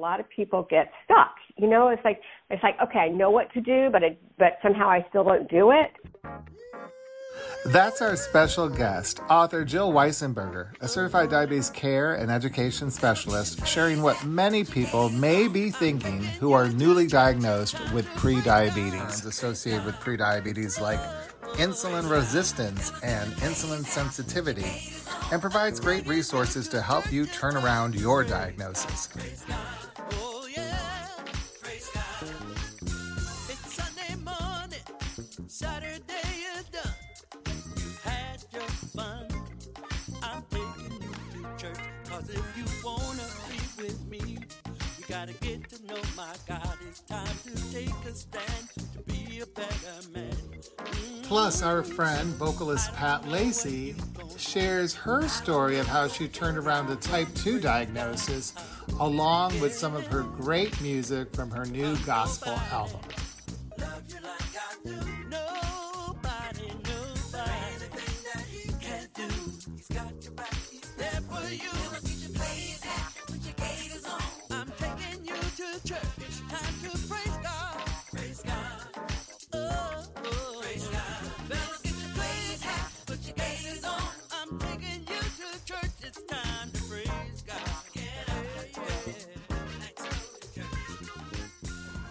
lot of people get stuck. You know, it's like it's like okay, I know what to do, but it, but somehow I still don't do it. That's our special guest, author Jill Weisenberger, a certified diabetes care and education specialist, sharing what many people may be thinking who are newly diagnosed with prediabetes, associated with prediabetes like insulin resistance and insulin sensitivity, and provides great resources to help you turn around your diagnosis. Gotta get to know my God. It's time to take a stand to be a better man. Mm-hmm. Plus, our friend, vocalist Pat Lacy, shares her story of how she turned around the type 2 diagnosis, along with some of her great music from her new gospel album.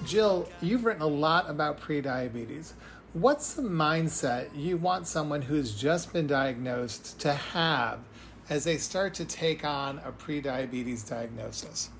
Jill, you've written a lot about prediabetes. What's the mindset you want someone who's just been diagnosed to have as they start to take on a prediabetes diagnosis?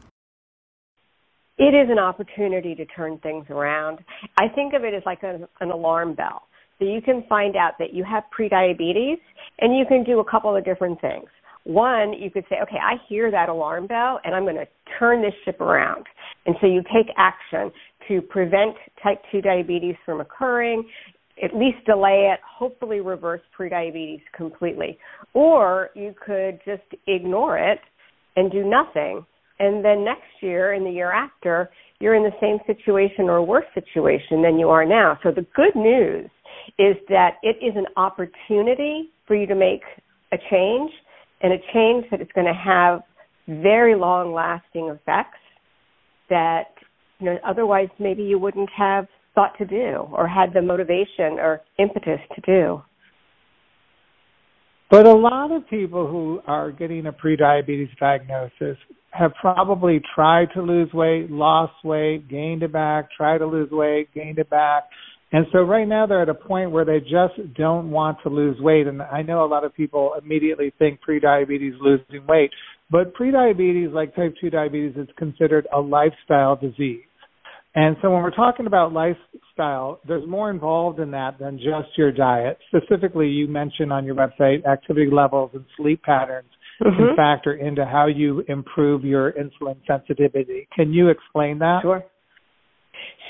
It is an opportunity to turn things around. I think of it as like a, an alarm bell. So you can find out that you have prediabetes and you can do a couple of different things. One, you could say, okay, I hear that alarm bell and I'm going to turn this ship around. And so you take action to prevent type 2 diabetes from occurring, at least delay it, hopefully reverse prediabetes completely. Or you could just ignore it and do nothing. And then next year and the year after, you're in the same situation or worse situation than you are now. So the good news is that it is an opportunity for you to make a change and a change that is going to have very long lasting effects that you know otherwise maybe you wouldn't have thought to do or had the motivation or impetus to do. But a lot of people who are getting a prediabetes diagnosis have probably tried to lose weight, lost weight, gained it back, tried to lose weight, gained it back. And so right now they're at a point where they just don't want to lose weight. And I know a lot of people immediately think prediabetes losing weight, but prediabetes, like type 2 diabetes, is considered a lifestyle disease. And so when we're talking about lifestyle, there's more involved in that than just your diet. Specifically, you mentioned on your website activity levels and sleep patterns mm-hmm. can factor into how you improve your insulin sensitivity. Can you explain that? Sure.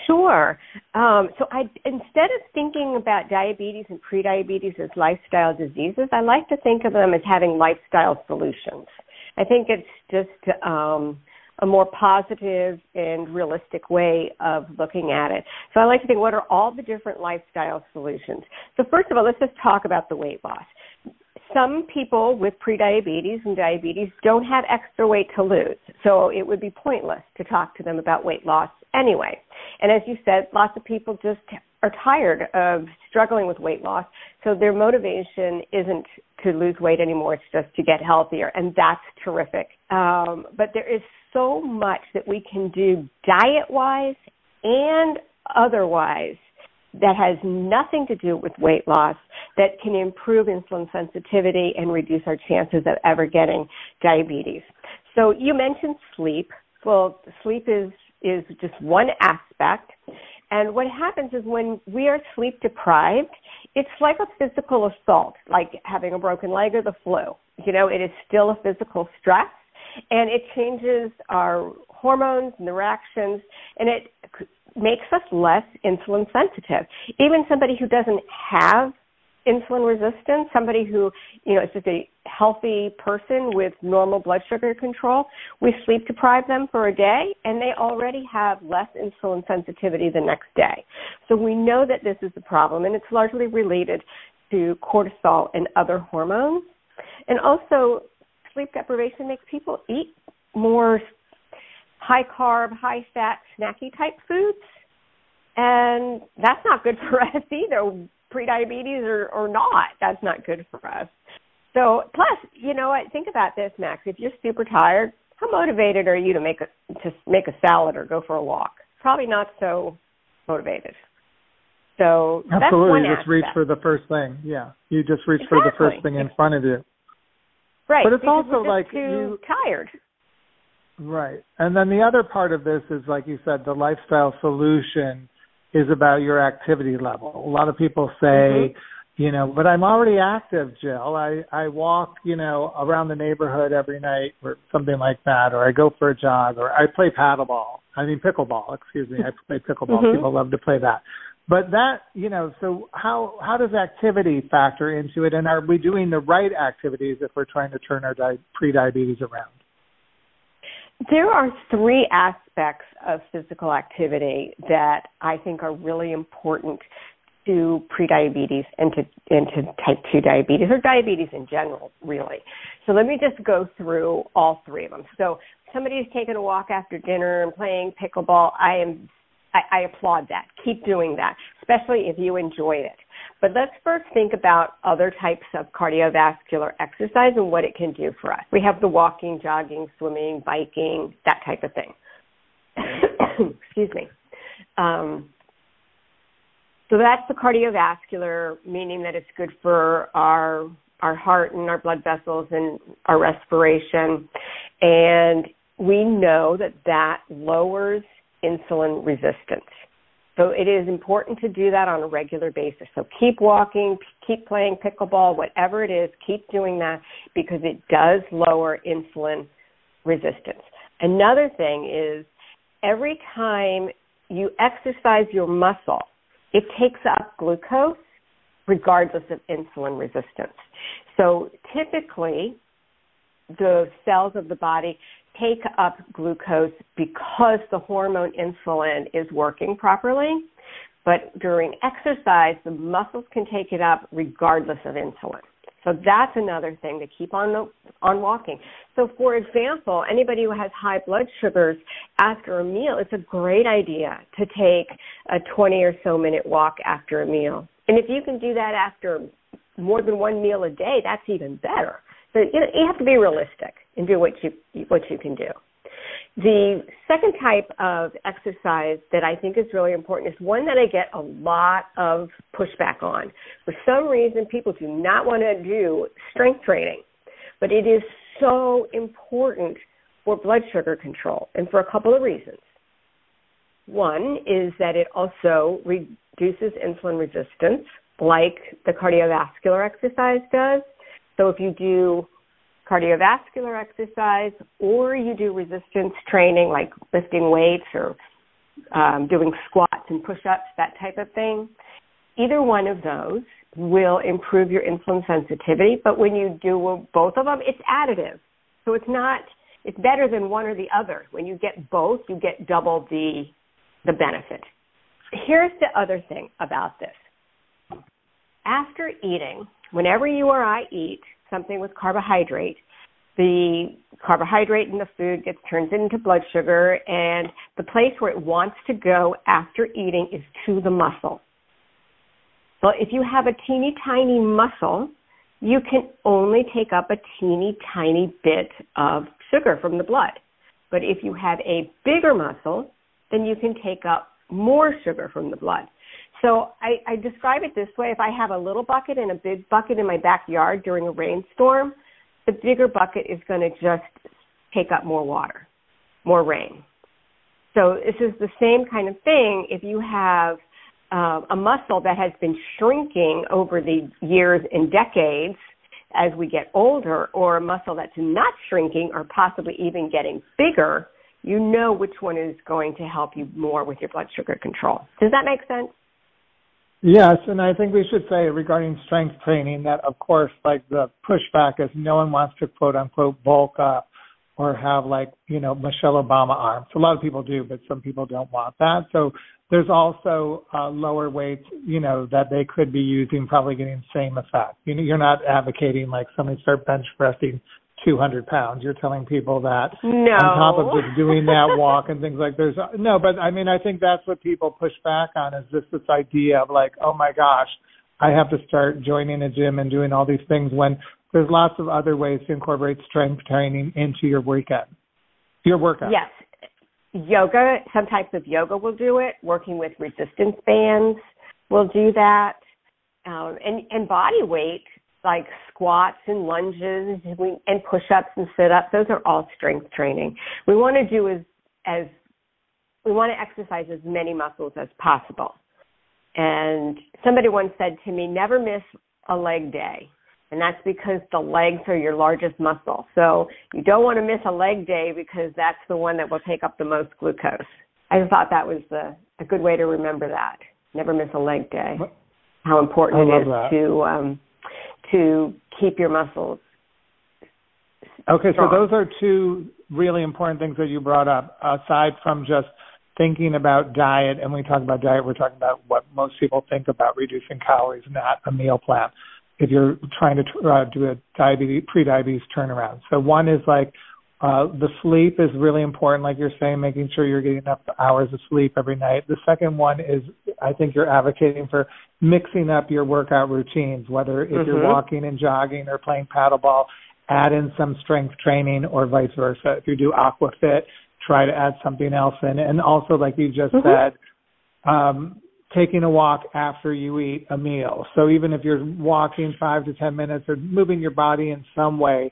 Sure. Um, so I instead of thinking about diabetes and prediabetes as lifestyle diseases, I like to think of them as having lifestyle solutions. I think it's just um, a more positive and realistic way of looking at it. So I like to think what are all the different lifestyle solutions? So first of all, let's just talk about the weight loss. Some people with prediabetes and diabetes don't have extra weight to lose, so it would be pointless to talk to them about weight loss anyway. And as you said, lots of people just are tired of struggling with weight loss, so their motivation isn't to lose weight anymore, it's just to get healthier, and that's terrific. Um, but there is so much that we can do diet wise and otherwise that has nothing to do with weight loss that can improve insulin sensitivity and reduce our chances of ever getting diabetes. So you mentioned sleep. Well, sleep is is just one aspect. And what happens is when we are sleep deprived, it's like a physical assault, like having a broken leg or the flu. You know, it is still a physical stress and it changes our hormones and the reactions and it makes us less insulin sensitive. Even somebody who doesn't have insulin resistance, somebody who, you know, is just a healthy person with normal blood sugar control, we sleep deprive them for a day and they already have less insulin sensitivity the next day. So we know that this is a problem and it's largely related to cortisol and other hormones. And also sleep deprivation makes people eat more high carb, high fat, snacky type foods. And that's not good for us either, prediabetes or, or not. That's not good for us. So, plus, you know what? Think about this, Max. If you're super tired, how motivated are you to make a to make a salad or go for a walk? Probably not so motivated. So absolutely, you just reach for the first thing. Yeah, you just reach exactly. for the first thing in front of you. Right, but it's also like too you tired. Right, and then the other part of this is, like you said, the lifestyle solution is about your activity level. A lot of people say. Mm-hmm. you know but i'm already active jill. I i walk you know around the neighborhood every night or something like that or i go for a jog or i play paddleball. I mean pickleball excuse me. I play pickleball. Mhm. people love to play that. But that you know so how how does activity factor into it? And are we doing the right activities if we're trying to turn our di- pre-diabetes around? There are three aspects of physical activity that I think are really important to prediabetes and to, and to type 2 diabetes or diabetes in general, really. So let me just go through all three of them. So somebody's taking a walk after dinner and playing pickleball. I am I, I applaud that. Keep doing that, especially if you enjoy it. But let's first think about other types of cardiovascular exercise and what it can do for us. We have the walking, jogging, swimming, biking, that type of thing. Excuse me. Um, so that's the cardiovascular, meaning that it's good for our our heart and our blood vessels and our respiration. And we know that that lowers insulin resistance. So it is important to do that on a regular basis. So keep walking, keep playing pickleball, whatever it is, keep doing that because it does lower insulin resistance. Another thing is every time you exercise your muscle, it takes up glucose regardless of insulin resistance. So typically, the cells of the body take up glucose because the hormone insulin is working properly. But during exercise, the muscles can take it up regardless of insulin. So that's another thing to keep on on walking. So for example, anybody who has high blood sugars after a meal, it's a great idea to take a 20 or so minute walk after a meal. And if you can do that after more than one meal a day, that's even better. So you know you have to be realistic and do what you what you can do. The second type of exercise that I think is really important is one that I get a lot of pushback on. For some reason, people do not want to do strength training, but it is so important for blood sugar control, and for a couple of reasons. One is that it also reduces insulin resistance, like the cardiovascular exercise does. So if you do cardiovascular exercise or you do resistance training like lifting weights or um, doing squats and push-ups, that type of thing, either one of those will improve your insulin sensitivity. But when you do both of them, it's additive. So it's not, it's better than one or the other. When you get both, you get double the, the benefit. Here's the other thing about this. After eating, whenever you or I eat something with carbohydrate, the carbohydrate in the food gets turned into blood sugar, and the place where it wants to go after eating is to the muscle. Well, if you have a teeny tiny muscle, you can only take up a teeny tiny bit of sugar from the blood. But if you have a bigger muscle, then you can take up more sugar from the blood. So I, I describe it this way if I have a little bucket and a big bucket in my backyard during a rainstorm, the bigger bucket is going to just take up more water, more rain. So this is the same kind of thing if you have uh, a muscle that has been shrinking over the years and decades as we get older, or a muscle that's not shrinking or possibly even getting bigger, you know which one is going to help you more with your blood sugar control. Does that make sense? Yes, and I think we should say regarding strength training that, of course, like the pushback is no one wants to quote unquote bulk up or have like, you know, Michelle Obama arms. A lot of people do, but some people don't want that. So there's also uh, lower weights, you know, that they could be using, probably getting the same effect. You know, you're not advocating like somebody start bench pressing 200 pounds. You're telling people that no. on top of just doing that walk and things like there's no, but I mean I think that's what people push back on is just this idea of like, oh my gosh, I have to start joining a gym and doing all these things when there's lots of other ways to incorporate strength training into your weekend, your workout. Yes, yoga. Some types of yoga will do it. Working with resistance bands will do that, um, and and body weight like squats and lunges and push-ups and sit-ups. Those are all strength training. We want to do as as we want to exercise as many muscles as possible. And somebody once said to me, never miss a leg day. And that's because the legs are your largest muscle. So you don't want to miss a leg day because that's the one that will take up the most glucose. I thought that was the, a good way to remember that. Never miss a leg day. How important it is that. to um, to keep your muscles. Okay, strong. so those are two really important things that you brought up. Aside from just thinking about diet, and when we talk about diet, we're talking about what most people think about reducing calories, not a meal plan. If you're trying to uh, do a diabetes pre-diabetes turnaround, so one is like uh, the sleep is really important, like you're saying, making sure you're getting enough hours of sleep every night. The second one is, I think you're advocating for mixing up your workout routines, whether if mm-hmm. you're walking and jogging or playing paddleball, add in some strength training or vice versa. If you do aquafit, try to add something else in. And also, like you just mm-hmm. said, um, taking a walk after you eat a meal. So even if you're walking five to 10 minutes or moving your body in some way,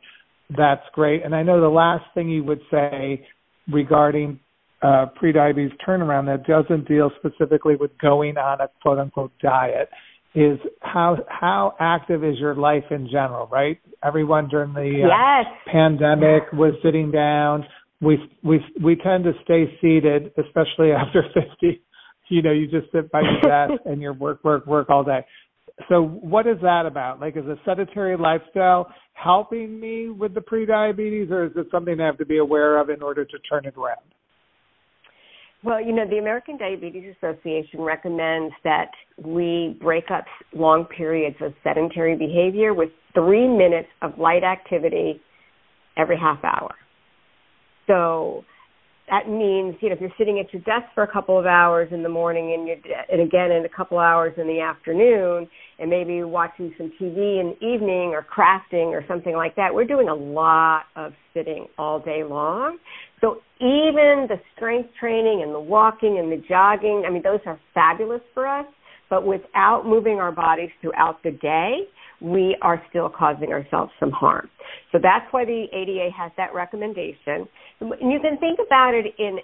that's great. And I know the last thing you would say regarding uh, prediabetes turnaround that doesn't deal specifically with going on a quote unquote diet is how how active is your life in general, right? Everyone during the uh, yes. pandemic was sitting down. We we we tend to stay seated, especially after fifty. You know, you just sit by your desk and you work work work all day so what is that about? Like, is a sedentary lifestyle helping me with the prediabetes, or is it something I have to be aware of in order to turn it around? Well, you know, the American Diabetes Association recommends that we break up long periods of sedentary behavior with three minutes of light activity every half hour. So that means you know if you're sitting at your desk for a couple of hours in the morning and you're and again in a couple hours in the afternoon and maybe watching some TV in the evening or crafting or something like that we're doing a lot of sitting all day long. So even the strength training and the walking and the jogging I mean those are fabulous for us but without moving our bodies throughout the day we are still causing ourselves some harm. So that's why the ADA has that recommendation. And you can think about it in,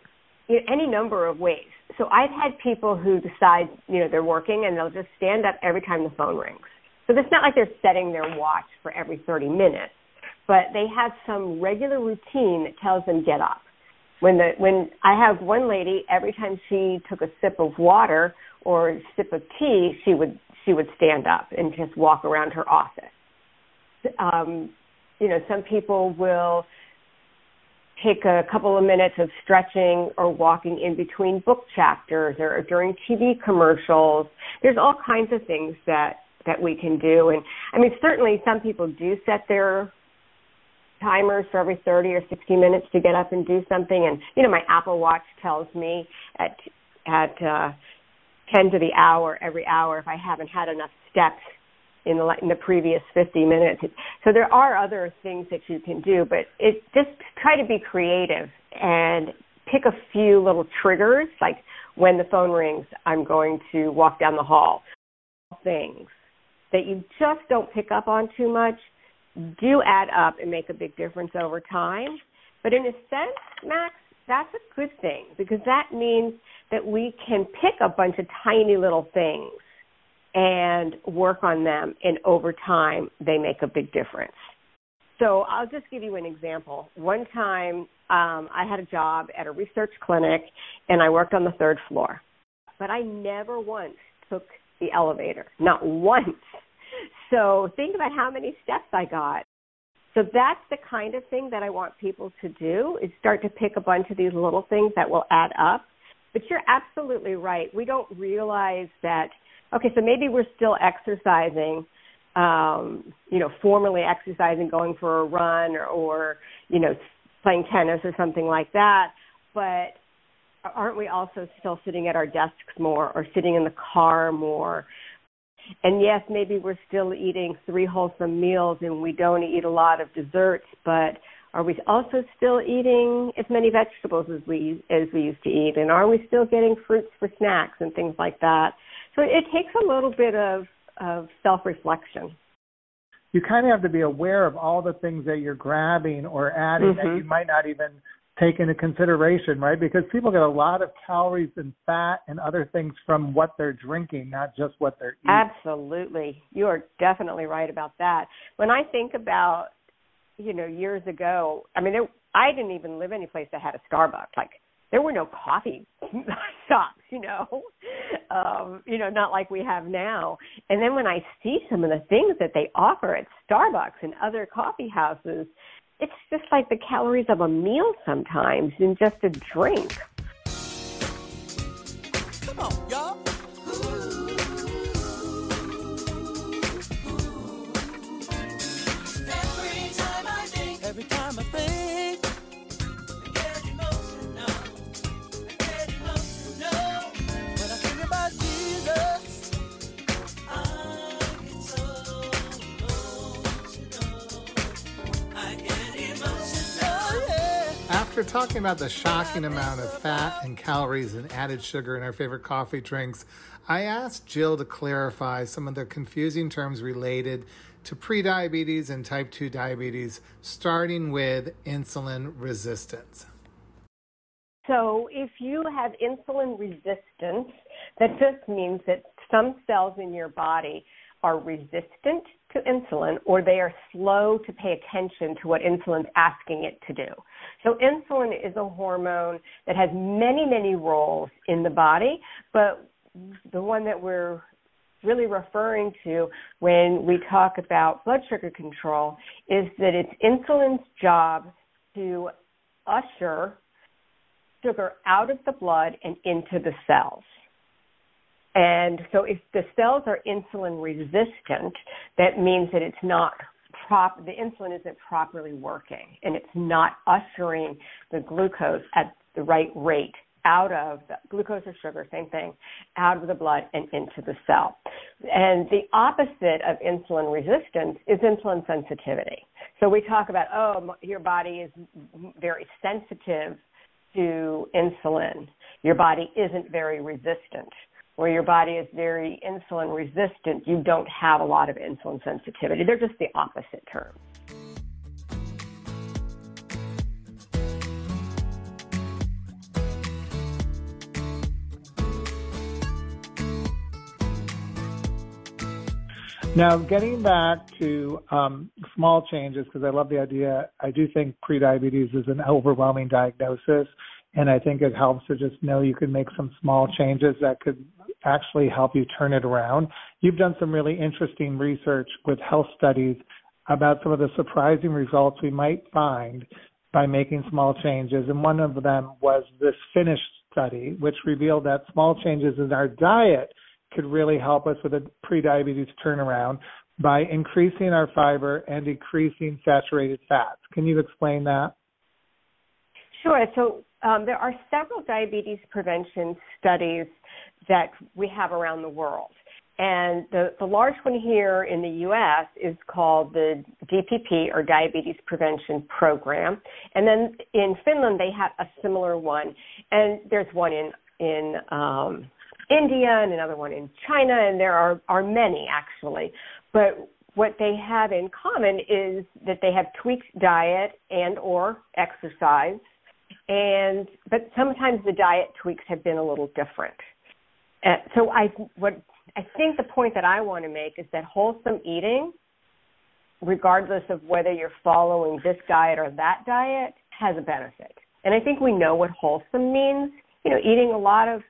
in any number of ways. So I've had people who decide, you know, they're working and they'll just stand up every time the phone rings. So it's not like they're setting their watch for every 30 minutes, but they have some regular routine that tells them get up. When the when I have one lady, every time she took a sip of water or a sip of tea, she would she would stand up and just walk around her office. Um, you know, some people will take a couple of minutes of stretching or walking in between book chapters or during TV commercials. There's all kinds of things that that we can do and I mean certainly some people do set their timers for every 30 or 60 minutes to get up and do something and you know my Apple Watch tells me at at uh 10 to the hour every hour if I haven't had enough steps in the, in the previous 50 minutes. So there are other things that you can do, but it just try to be creative and pick a few little triggers, like when the phone rings, I'm going to walk down the hall. Things that you just don't pick up on too much do add up and make a big difference over time. But in a sense, Max, that's a good thing because that means that we can pick a bunch of tiny little things and work on them, and over time, they make a big difference. So I'll just give you an example. One time, um, I had a job at a research clinic, and I worked on the third floor, but I never once took the elevator, not once. So think about how many steps I got. So that's the kind of thing that I want people to do is start to pick a bunch of these little things that will add up but you're absolutely right. We don't realize that, okay, so maybe we're still exercising, um, you know, formally exercising, going for a run, or, or you know, playing tennis or something like that. But aren't we also still sitting at our desks more, or sitting in the car more? And yes, maybe we're still eating three wholesome meals, and we don't eat a lot of desserts, but are we also still eating as many vegetables as we as we used to eat? And are we still getting fruits for snacks and things like that? So it takes a little bit of of self reflection. You kind of have to be aware of all the things that you're grabbing or adding mm-hmm. that you might not even take into consideration, right? Because people get a lot of calories and fat and other things from what they're drinking, not just what they're eating. Absolutely. You are definitely right about that. When I think about you know, years ago, I mean, there, I didn't even live any place that had a Starbucks. Like, there were no coffee shops, you know, um, you know, not like we have now. And then when I see some of the things that they offer at Starbucks and other coffee houses, it's just like the calories of a meal sometimes in just a drink. Come on, y'all. After talking about the shocking amount of fat and calories and added sugar in our favorite coffee drinks, I asked Jill to clarify some of the confusing terms related to prediabetes and type 2 diabetes, starting with insulin resistance. So, if you have insulin resistance, that just means that some cells in your body are resistant to insulin or they are slow to pay attention to what insulin's asking it to do. So insulin is a hormone that has many, many roles in the body, but the one that we're really referring to when we talk about blood sugar control is that it's insulin's job to usher sugar out of the blood and into the cells. And so if the cells are insulin resistant, that means that it's not prop the insulin isn't properly working and it's not ushering the glucose at the right rate out of the glucose or sugar, same thing, out of the blood and into the cell. And the opposite of insulin resistance is insulin sensitivity. So we talk about, oh, your body is very sensitive to insulin. Your body isn't very resistant where your body is very insulin resistant, you don't have a lot of insulin sensitivity. They're just the opposite terms. Now, getting back to um, small changes, because I love the idea, I do think prediabetes is an overwhelming diagnosis. And I think it helps to just know you can make some small changes that could actually help you turn it around. You've done some really interesting research with health studies about some of the surprising results we might find by making small changes. And one of them was this Finnish study, which revealed that small changes in our diet could really help us with a prediabetes turnaround by increasing our fiber and decreasing saturated fats. Can you explain that? Sure. So um, there are several diabetes prevention studies that we have around the world. And the, the large one here in the U.S. is called the DPP or Diabetes Prevention Program. And then in Finland, they have a similar one. And there's one in, in um, India and another one in China, and there are, are many actually. But what they have in common is that they have tweaked diet and or exercise and but sometimes the diet tweaks have been a little different. Uh, so I what I think the point that I want to make is that wholesome eating, regardless of whether you're following this diet or that diet, has a benefit. And I think we know what wholesome means. You know, eating a lot of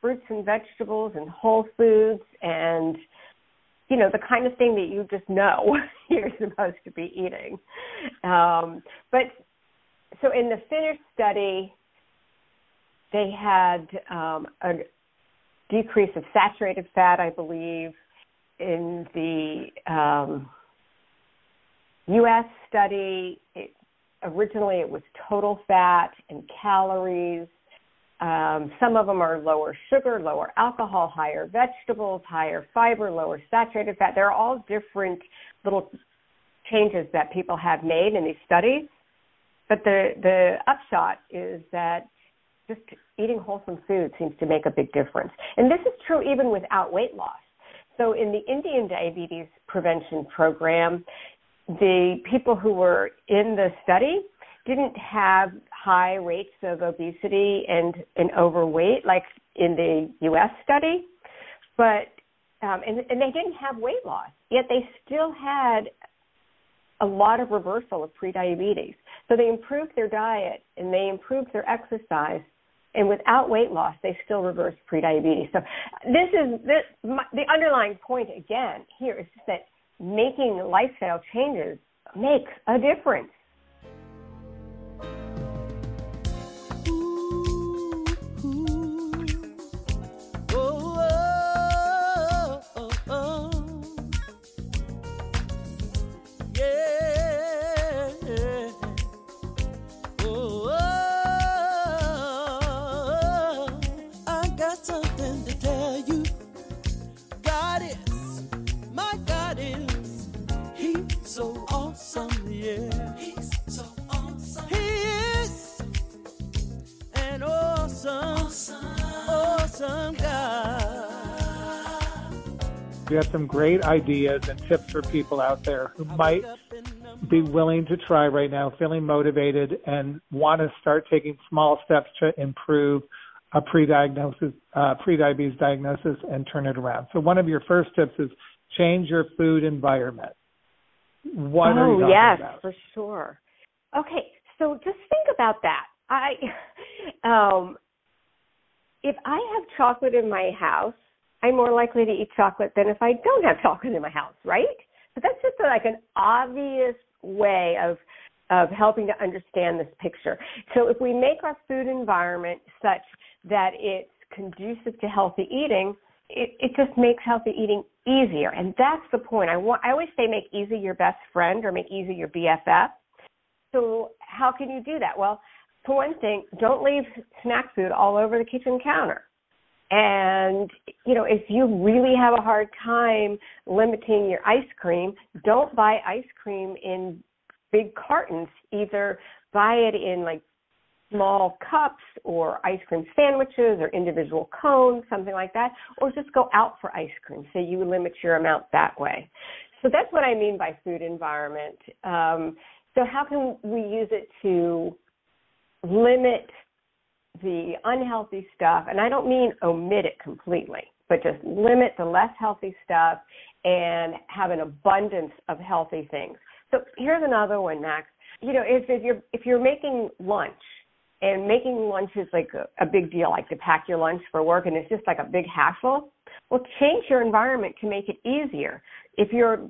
fruits and vegetables and whole foods and you know the kind of thing that you just know you're supposed to be eating um, but so in the Finnish study, they had um, a decrease of saturated fat, I believe, in the um, U.S. study, it, originally it was total fat and calories. Um, some of them are lower sugar, lower alcohol, higher vegetables, higher fiber, lower saturated fat. They're all different little changes that people have made in these studies. But the the upshot is that just eating wholesome food seems to make a big difference. And this is true even without weight loss. So in the Indian diabetes prevention program, the people who were in the study didn't have high rates of obesity and, and overweight like in the US study, but um, and, and they didn't have weight loss, yet they still had a lot of reversal of prediabetes. So they improved their diet and they improved their exercise, and without weight loss, they still reversed prediabetes. So this is this, my, the underlying point again here is that making lifestyle changes makes a difference. Have some great ideas and tips for people out there who might be willing to try right now, feeling motivated, and want to start taking small steps to improve a pre-diagnosis, uh, pre-diabetes diagnosis, and turn it around. So one of your first tips is change your food environment. What oh, are you yes, about? for sure. Okay, so just think about that. I, um, if I have chocolate in my house, I'm more likely to eat chocolate than if I don't have chocolate in my house, right? But that's just like an obvious way of of helping to understand this picture. So if we make our food environment such that it's conducive to healthy eating, it, it just makes healthy eating easier. And that's the point. I want I always say make easy your best friend or make easy your BFF. So how can you do that? Well, for one thing, don't leave snack food all over the kitchen counter. And, you know, if you really have a hard time limiting your ice cream, don't buy ice cream in big cartons. Either buy it in like small cups or ice cream sandwiches or individual cones, something like that, or just go out for ice cream so you limit your amount that way. So that's what I mean by food environment. Um, so how can we use it to limit the unhealthy stuff, and I don't mean omit it completely, but just limit the less healthy stuff and have an abundance of healthy things. So here's another one, Max. You know, if, if you're if you're making lunch and making lunch is like a, a big deal, like to pack your lunch for work, and it's just like a big hassle. Well, change your environment to make it easier. If you're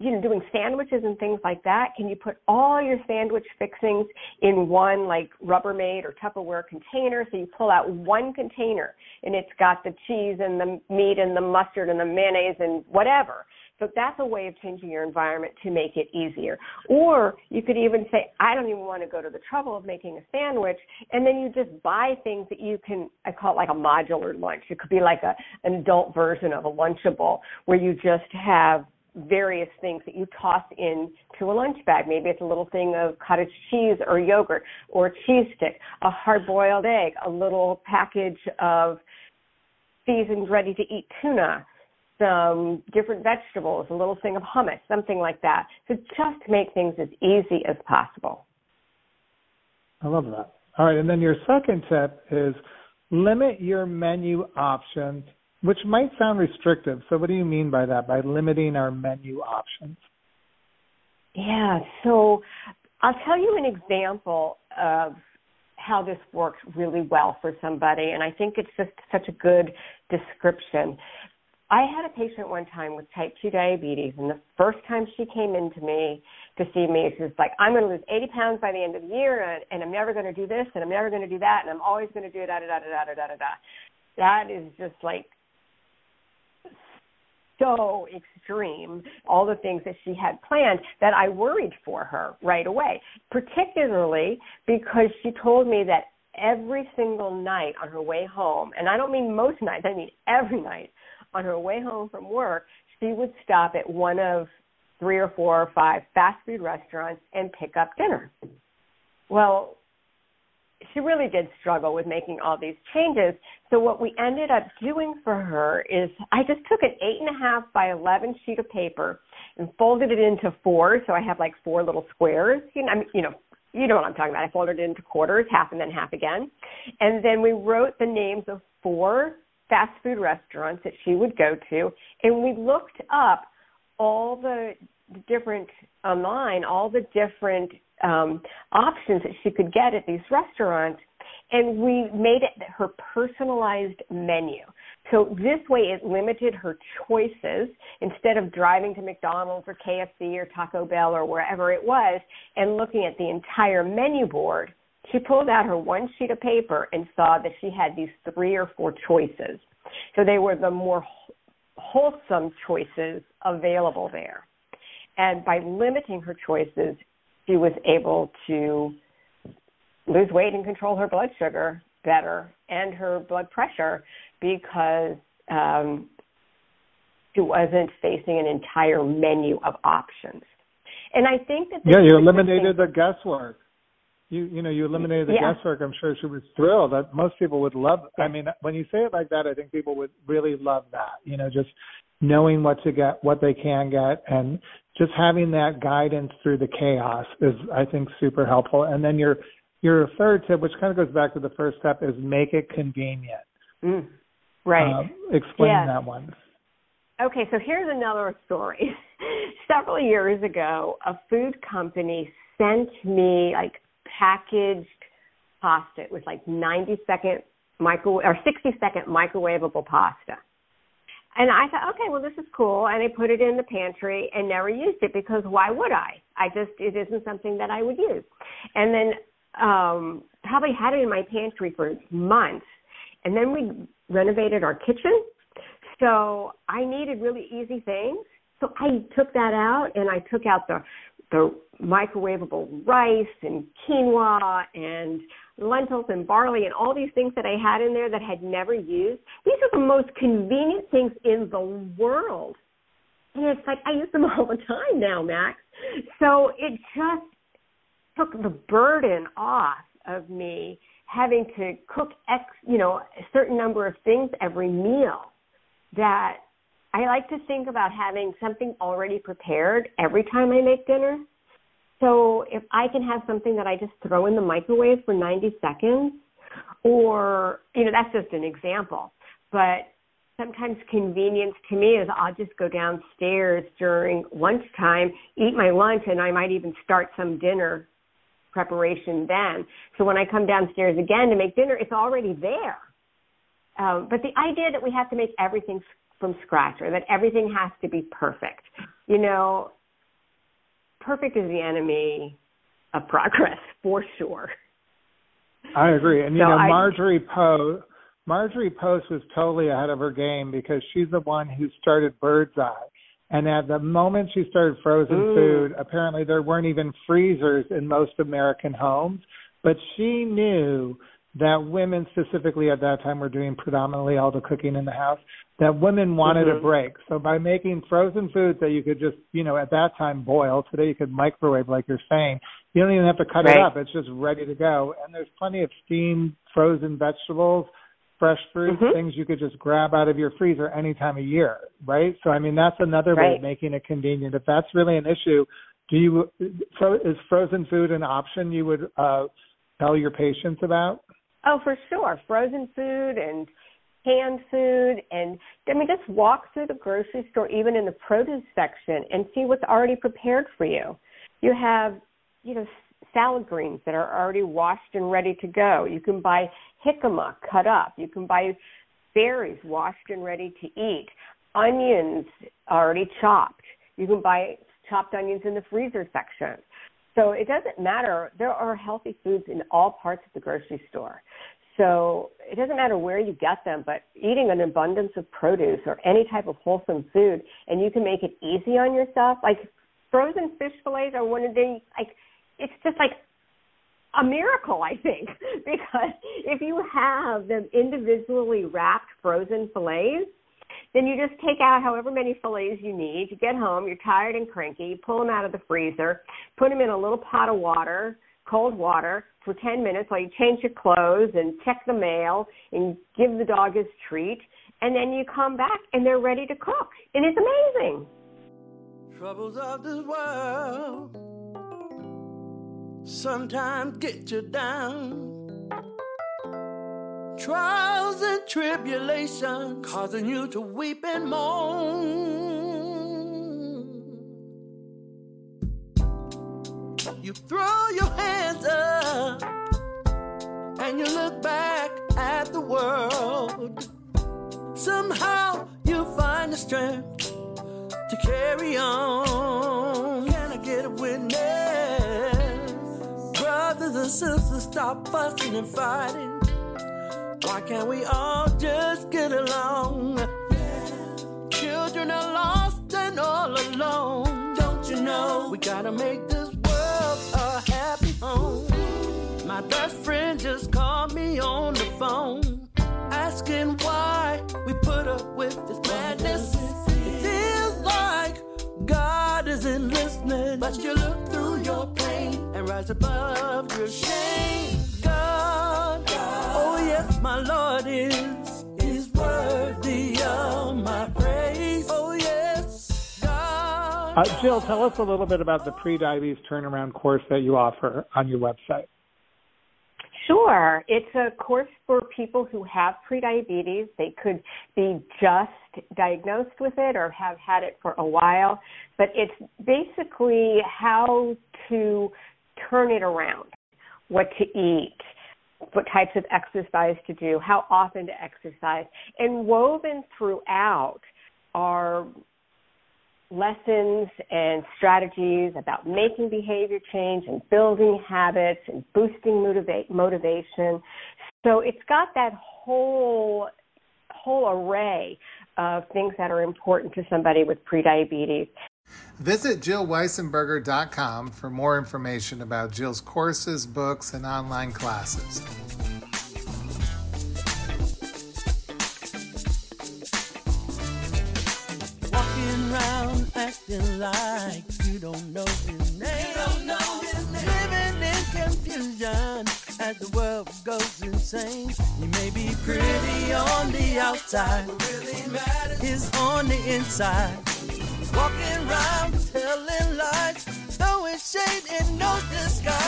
you know, doing sandwiches and things like that, can you put all your sandwich fixings in one like Rubbermaid or Tupperware container? So you pull out one container and it's got the cheese and the meat and the mustard and the mayonnaise and whatever. So that's a way of changing your environment to make it easier. Or you could even say, I don't even want to go to the trouble of making a sandwich. And then you just buy things that you can, I call it like a modular lunch. It could be like a, an adult version of a Lunchable where you just have various things that you toss in to a lunch bag. Maybe it's a little thing of cottage cheese or yogurt or a cheese stick, a hard boiled egg, a little package of seasoned ready to eat tuna, some different vegetables, a little thing of hummus, something like that. So just make things as easy as possible. I love that. All right, and then your second tip is limit your menu options which might sound restrictive. So, what do you mean by that? By limiting our menu options? Yeah. So, I'll tell you an example of how this works really well for somebody, and I think it's just such a good description. I had a patient one time with type 2 diabetes, and the first time she came into me to see me, she was like, I'm going to lose 80 pounds by the end of the year, and, and I'm never going to do this, and I'm never going to do that, and I'm always going to do da da da da da da da da. That is just like so extreme, all the things that she had planned, that I worried for her right away, particularly because she told me that every single night on her way home, and I don't mean most nights, I mean every night on her way home from work, she would stop at one of three or four or five fast food restaurants and pick up dinner. Well, she really did struggle with making all these changes. So what we ended up doing for her is I just took an eight and a half by eleven sheet of paper and folded it into four. So I have like four little squares. You know, I mean, you know, you know what I'm talking about. I folded it into quarters, half and then half again. And then we wrote the names of four fast food restaurants that she would go to, and we looked up all the different uh, online, all the different um, options that she could get at these restaurants, and we made it her personalized menu. So this way, it limited her choices instead of driving to McDonald's or KFC or Taco Bell or wherever it was and looking at the entire menu board. She pulled out her one sheet of paper and saw that she had these three or four choices. So they were the more wholesome choices available there. And by limiting her choices, she was able to lose weight and control her blood sugar better and her blood pressure because um, she wasn't facing an entire menu of options. And I think that yeah, you eliminated the guesswork. You you know you eliminated the yeah. guesswork. I'm sure she was thrilled. That most people would love. I mean, when you say it like that, I think people would really love that. You know, just knowing what to get, what they can get, and just having that guidance through the chaos is, I think, super helpful. And then your your third tip, which kind of goes back to the first step, is make it convenient. Mm, right. Um, explain that one. Okay, so here's another story. Several years ago, a food company sent me like packaged pasta. It was like 90 second micro or 60 second microwavable pasta. And I thought, okay, well, this is cool. And I put it in the pantry and never used it because why would I? I just, it isn't something that I would use. And then, um, probably had it in my pantry for months. And then we renovated our kitchen. So I needed really easy things. So I took that out and I took out the, the microwavable rice and quinoa and lentils and barley and all these things that I had in there that had never used. These are the most convenient things in the world. And it's like I use them all the time now, Max. So it just took the burden off of me having to cook X, you know, a certain number of things every meal that I like to think about having something already prepared every time I make dinner so if I can have something that I just throw in the microwave for 90 seconds, or, you know, that's just an example, but sometimes convenience to me is I'll just go downstairs during lunchtime, eat my lunch, and I might even start some dinner preparation then. So when I come downstairs again to make dinner, it's already there. Um, but the idea that we have to make everything from scratch or that everything has to be perfect, you know, perfect is the enemy of progress for sure. I agree, and you so know I, Marjorie Post. Marjorie Post was totally ahead of her game because she's the one who started Birds Eye. And at the moment she started frozen mm. food, apparently there weren't even freezers in most American homes. But she knew that women specifically at that time were doing predominantly all the cooking in the house that women wanted mm-hmm. a break so by making frozen foods that you could just you know at that time boil today you could microwave like you're saying you don't even have to cut right. it up it's just ready to go and there's plenty of steamed frozen vegetables fresh fruit mm-hmm. things you could just grab out of your freezer any time of year right so i mean that's another right. way of making it convenient if that's really an issue do you is frozen food an option you would uh tell your patients about Oh, for sure. Frozen food and canned food and I mean just walk through the grocery store even in the produce section and see what's already prepared for you. You have, you know, salad greens that are already washed and ready to go. You can buy jicama cut up. You can buy berries washed and ready to eat. Onions already chopped. You can buy chopped onions in the freezer section. So it doesn't matter. There are healthy foods in all parts of the grocery store. So it doesn't matter where you get them, but eating an abundance of produce or any type of wholesome food, and you can make it easy on yourself. Like frozen fish fillets are one of the like it's just like a miracle, I think, because if you have them individually wrapped frozen fillets, then you just take out however many fillets you need. You get home, you're tired and cranky, you pull them out of the freezer, put them in a little pot of water, cold water, for 10 minutes while you change your clothes and check the mail and give the dog his treat. And then you come back and they're ready to cook. And it's amazing. Troubles of this world sometimes get you down. Trials and tribulations causing you to weep and moan. You throw and you look back at the world. Somehow you find the strength to carry on. Can I get a witness? Brothers and sisters, stop fussing and fighting. Why can't we all just get along? Children are lost and all alone. Don't you know we gotta make this world a happy home? My best friend just called me on the phone, asking why we put up with this madness. It feels like God isn't listening, but you look through your pain and rise above your shame. God, oh yes, my Lord is is worthy of my praise. Oh yes, God. Uh, Jill, tell us a little bit about the pre-diabetes turnaround course that you offer on your website. Sure. It's a course for people who have prediabetes. They could be just diagnosed with it or have had it for a while, but it's basically how to turn it around, what to eat, what types of exercise to do, how often to exercise. And woven throughout are lessons and strategies about making behavior change and building habits and boosting motiva- motivation. So it's got that whole whole array of things that are important to somebody with prediabetes. Visit JillWeisenberger.com for more information about Jill's courses, books, and online classes. Acting like you don't know his name. You don't know his name. Living in confusion as the world goes insane. You may be pretty on the outside, really is on the inside. Walking around telling lies, throwing shade in no disguise.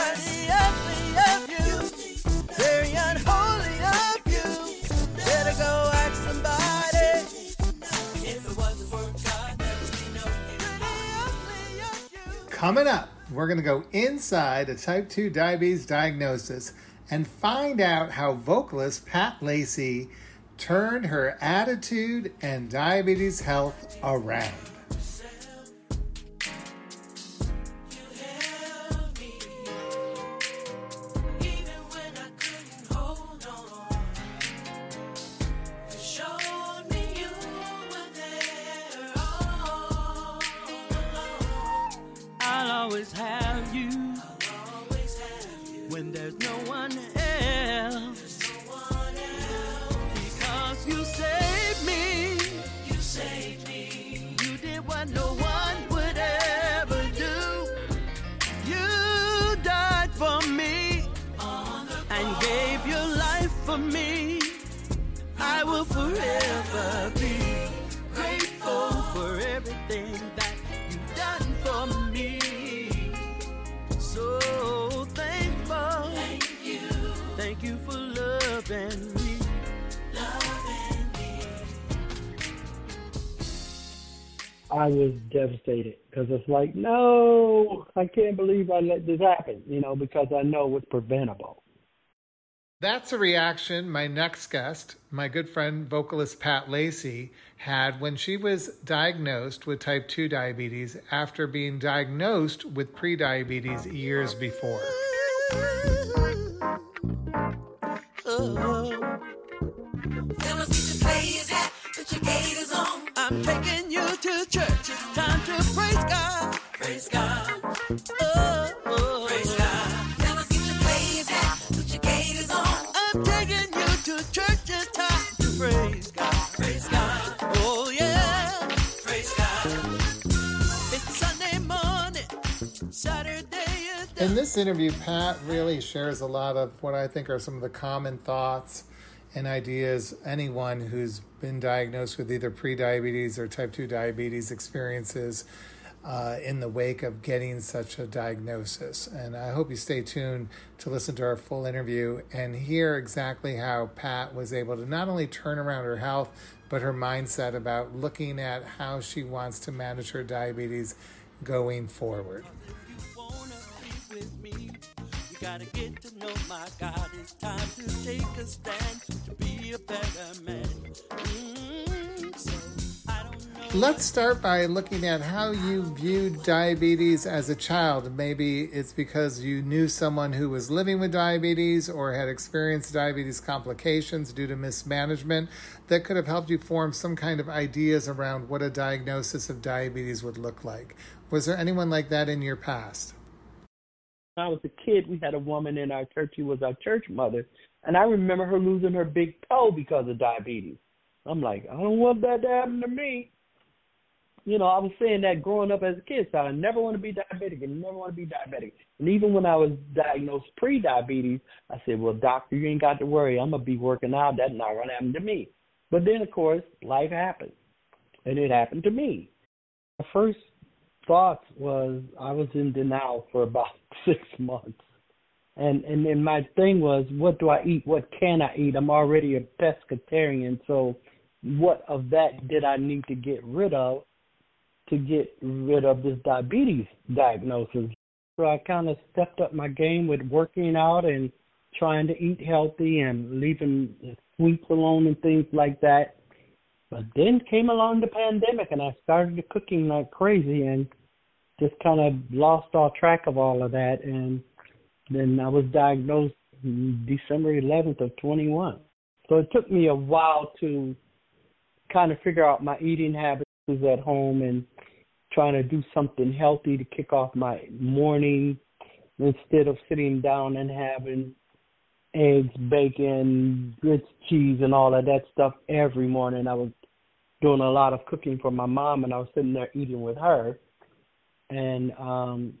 Coming up, we're going to go inside a type 2 diabetes diagnosis and find out how vocalist Pat Lacy turned her attitude and diabetes health around. I was devastated because it's like, no, I can't believe I let this happen, you know, because I know it's preventable. That's a reaction my next guest, my good friend vocalist Pat Lacy, had when she was diagnosed with type 2 diabetes after being diagnosed with prediabetes years before. Oh, In this interview, Pat really shares a lot of what I think are some of the common thoughts and ideas anyone who's been diagnosed with either prediabetes or type 2 diabetes experiences uh, in the wake of getting such a diagnosis. And I hope you stay tuned to listen to our full interview and hear exactly how Pat was able to not only turn around her health, but her mindset about looking at how she wants to manage her diabetes going forward. you Let's start by looking at how you viewed diabetes as a child. Maybe it's because you knew someone who was living with diabetes or had experienced diabetes complications due to mismanagement that could have helped you form some kind of ideas around what a diagnosis of diabetes would look like. Was there anyone like that in your past? When I was a kid, we had a woman in our church who was our church mother, and I remember her losing her big toe because of diabetes. I'm like, I don't want that to happen to me. You know, I was saying that growing up as a kid, so I never want to be diabetic and never want to be diabetic. And even when I was diagnosed pre-diabetes, I said, well, doctor, you ain't got to worry. I'm going to be working out. That's not going to happen to me. But then, of course, life happened, and it happened to me. My first thoughts was I was in denial for about six months. And and then my thing was, what do I eat? What can I eat? I'm already a pescatarian, so what of that did I need to get rid of to get rid of this diabetes diagnosis? So I kind of stepped up my game with working out and trying to eat healthy and leaving sweets alone and things like that. But then came along the pandemic and I started cooking like crazy and just kind of lost all track of all of that and then I was diagnosed December 11th of 21. So it took me a while to kind of figure out my eating habits at home and trying to do something healthy to kick off my morning instead of sitting down and having eggs, bacon, grits, cheese, and all of that stuff every morning. I was doing a lot of cooking for my mom, and I was sitting there eating with her. And um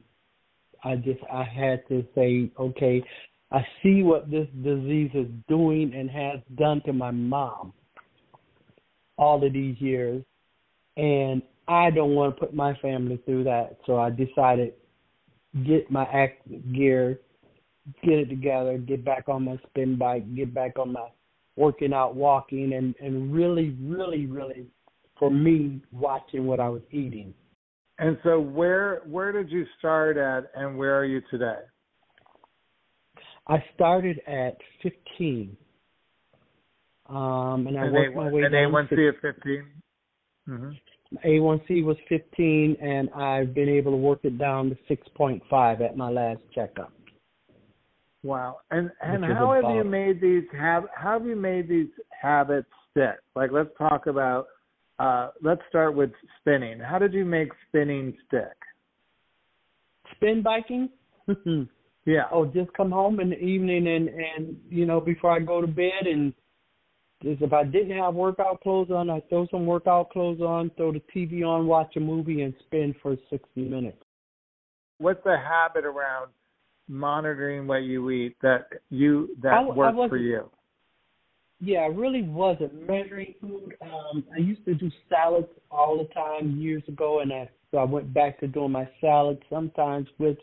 I just I had to say, okay, I see what this disease is doing and has done to my mom all of these years, and I don't want to put my family through that. So I decided get my act gear, get it together, get back on my spin bike, get back on my working out, walking, and and really, really, really, for me, watching what I was eating. And so where where did you start at and where are you today? I started at 15, um, and I And worked my way and down. to A1C at 15? Mm-hmm. A1C was 15, and I've been able to work it down to 6.5 at my last checkup. Wow. And and how have you made these have how have you made these habits stick? Like let's talk about uh let's start with spinning. How did you make spinning stick? Spin biking? Yeah. oh, just come home in the evening and and you know before I go to bed and just if I didn't have workout clothes on, I throw some workout clothes on, throw the TV on, watch a movie, and spin for 60 minutes. What's the habit around monitoring what you eat that you that I- I works for wasn't- you? Yeah, I really wasn't measuring food. Um, I used to do salads all the time years ago, and I so I went back to doing my salads sometimes with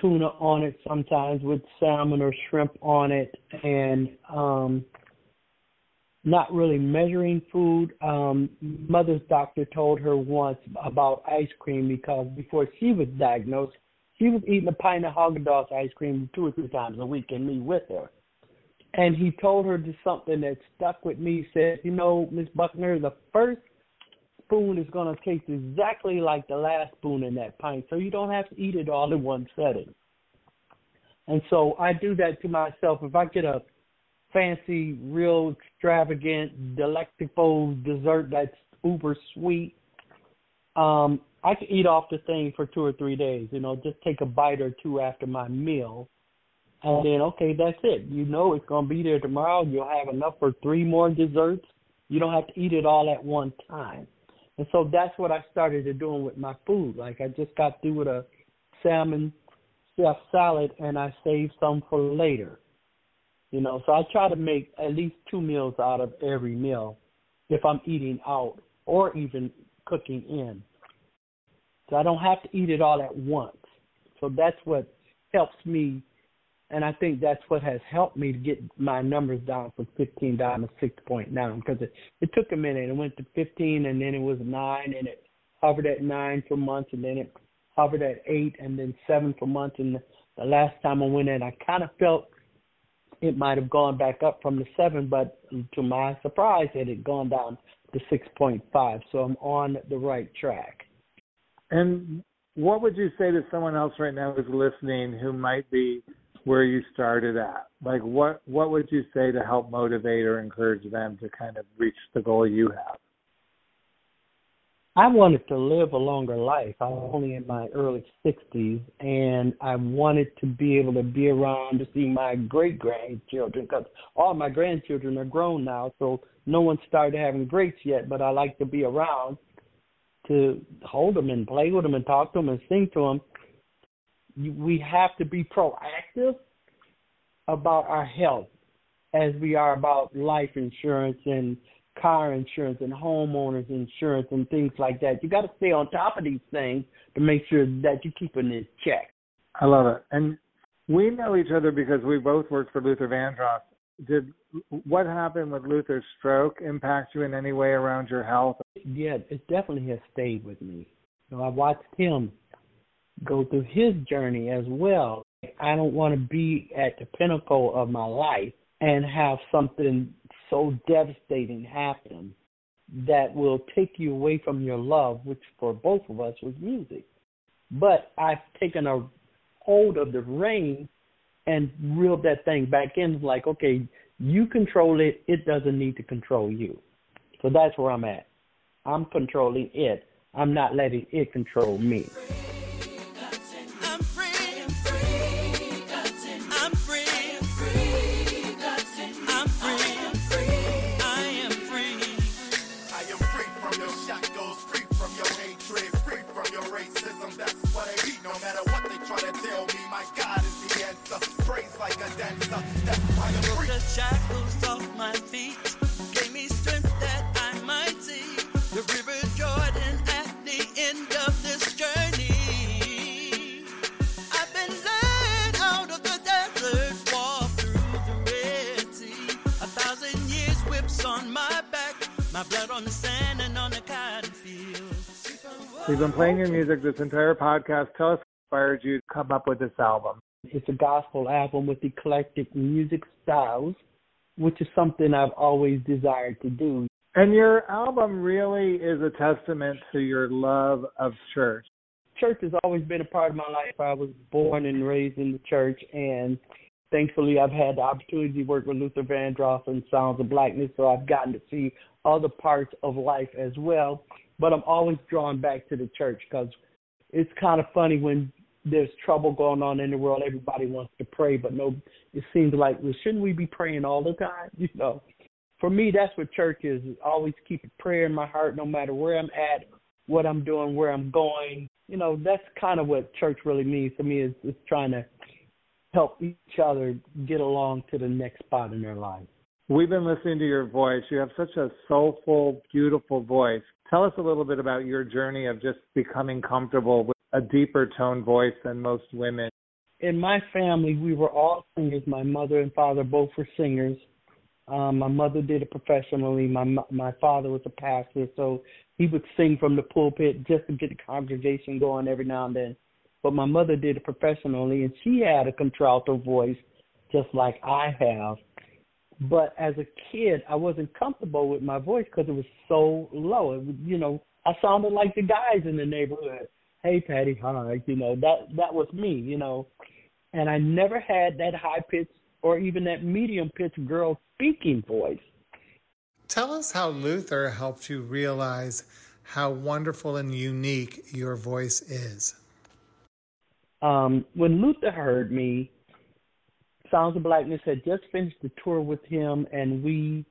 tuna on it, sometimes with salmon or shrimp on it, and um, not really measuring food. Um, mother's doctor told her once about ice cream because before she was diagnosed, she was eating a pint of Haagen-Dazs ice cream two or three times a week, and me with her and he told her just something that stuck with me. He said, "You know, Miss Buckner, the first spoon is going to taste exactly like the last spoon in that pint, so you don't have to eat it all in one setting." And so I do that to myself. If I get a fancy, real extravagant, delectable dessert that's uber sweet. Um, I can eat off the thing for two or three days. You know, just take a bite or two after my meal, and then okay, that's it. You know it's gonna be there tomorrow. You'll have enough for three more desserts. You don't have to eat it all at one time. And so that's what I started doing with my food. Like I just got through with a salmon chef salad and I saved some for later. You know, so I try to make at least two meals out of every meal if I'm eating out or even cooking in. So I don't have to eat it all at once. So that's what helps me and I think that's what has helped me to get my numbers down from 15 down to 6.9 because it, it took a minute. It went to 15 and then it was 9 and it hovered at 9 for months and then it hovered at 8 and then 7 for months. And the, the last time I went in, I kind of felt it might have gone back up from the 7, but to my surprise, it had gone down to 6.5. So I'm on the right track. And what would you say to someone else right now who's listening who might be where you started at? Like what what would you say to help motivate or encourage them to kind of reach the goal you have? I wanted to live a longer life. I was only in my early 60s, and I wanted to be able to be around to see my great grandchildren because all my grandchildren are grown now, so no one started having greats yet. But I like to be around to hold them and play with them and talk to them and sing to them we have to be proactive about our health as we are about life insurance and car insurance and homeowners insurance and things like that. You got to stay on top of these things to make sure that you're keeping it check. I love it. And we know each other because we both worked for Luther Vandross. Did what happened with Luther's stroke impact you in any way around your health? Yeah, it definitely has stayed with me. Know, I watched him go through his journey as well. I don't want to be at the pinnacle of my life and have something so devastating happen that will take you away from your love, which for both of us was music. But I've taken a hold of the reins and reeled that thing back in like, okay, you control it, it doesn't need to control you. So that's where I'm at. I'm controlling it. I'm not letting it control me. Shackles off my feet. Gave me strength that I might see the river Jordan at the end of this journey. I've been led out of the desert, walked through the Red Sea. A thousand years whips on my back, my blood on the sand and on the cotton fields. We've been playing your music this entire podcast. Tell us what inspired you to come up with this album. It's a gospel album with eclectic music styles, which is something I've always desired to do. And your album really is a testament to your love of church. Church has always been a part of my life. I was born and raised in the church, and thankfully, I've had the opportunity to work with Luther Vandross and Sounds of Blackness, so I've gotten to see other parts of life as well. But I'm always drawn back to the church because it's kind of funny when there's trouble going on in the world. Everybody wants to pray, but no, it seems like well, shouldn't we be praying all the time? You know, for me, that's what church is. is always keep a prayer in my heart, no matter where I'm at, what I'm doing, where I'm going. You know, that's kind of what church really means to me. Is is trying to help each other get along to the next spot in their life. We've been listening to your voice. You have such a soulful, beautiful voice. Tell us a little bit about your journey of just becoming comfortable with a deeper tone voice than most women. In my family, we were all singers. My mother and father both were singers. Um, my mother did it professionally. My my father was a pastor, so he would sing from the pulpit just to get the congregation going every now and then. But my mother did it professionally, and she had a contralto voice, just like I have. But as a kid, I wasn't comfortable with my voice because it was so low. It you know, I sounded like the guys in the neighborhood hey Patty, hi, you know, that that was me, you know. And I never had that high pitched or even that medium pitched girl speaking voice. Tell us how Luther helped you realize how wonderful and unique your voice is. Um, when Luther heard me, Sounds of Blackness had just finished the tour with him, and we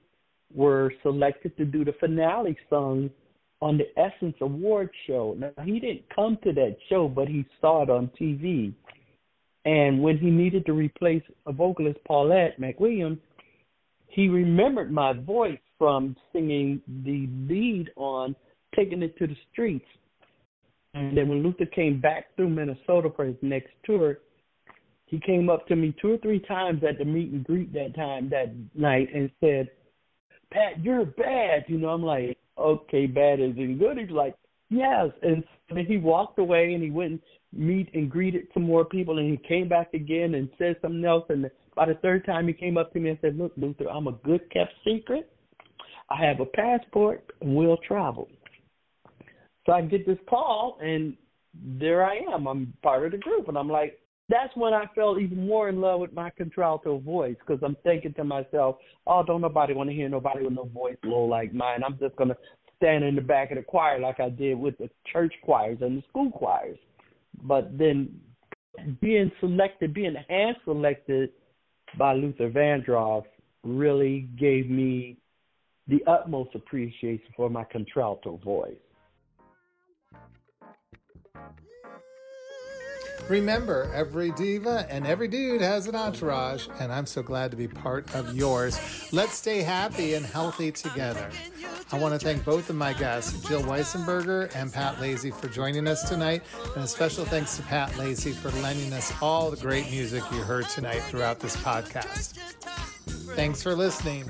were selected to do the finale song on the Essence Award show. Now, he didn't come to that show, but he saw it on TV. And when he needed to replace a vocalist, Paulette McWilliams, he remembered my voice from singing the lead on Taking It to the Streets. And then when Luther came back through Minnesota for his next tour, he came up to me two or three times at the meet and greet that time that night and said, Pat, you're bad. You know, I'm like, okay, bad is it good? He's like, yes. And then he walked away and he went and meet and greeted some more people and he came back again and said something else. And by the third time he came up to me and said, look, Luther, I'm a good kept secret. I have a passport and we'll travel. So I get this call and there I am. I'm part of the group. And I'm like, that's when I felt even more in love with my contralto voice because I'm thinking to myself, oh, don't nobody want to hear nobody with no voice low like mine. I'm just going to stand in the back of the choir like I did with the church choirs and the school choirs. But then being selected, being hand selected by Luther Vandross really gave me the utmost appreciation for my contralto voice. Remember, every diva and every dude has an entourage, and I'm so glad to be part of yours. Let's stay happy and healthy together. I want to thank both of my guests, Jill Weisenberger and Pat Lacy, for joining us tonight, and a special thanks to Pat Lacy for lending us all the great music you heard tonight throughout this podcast. Thanks for listening.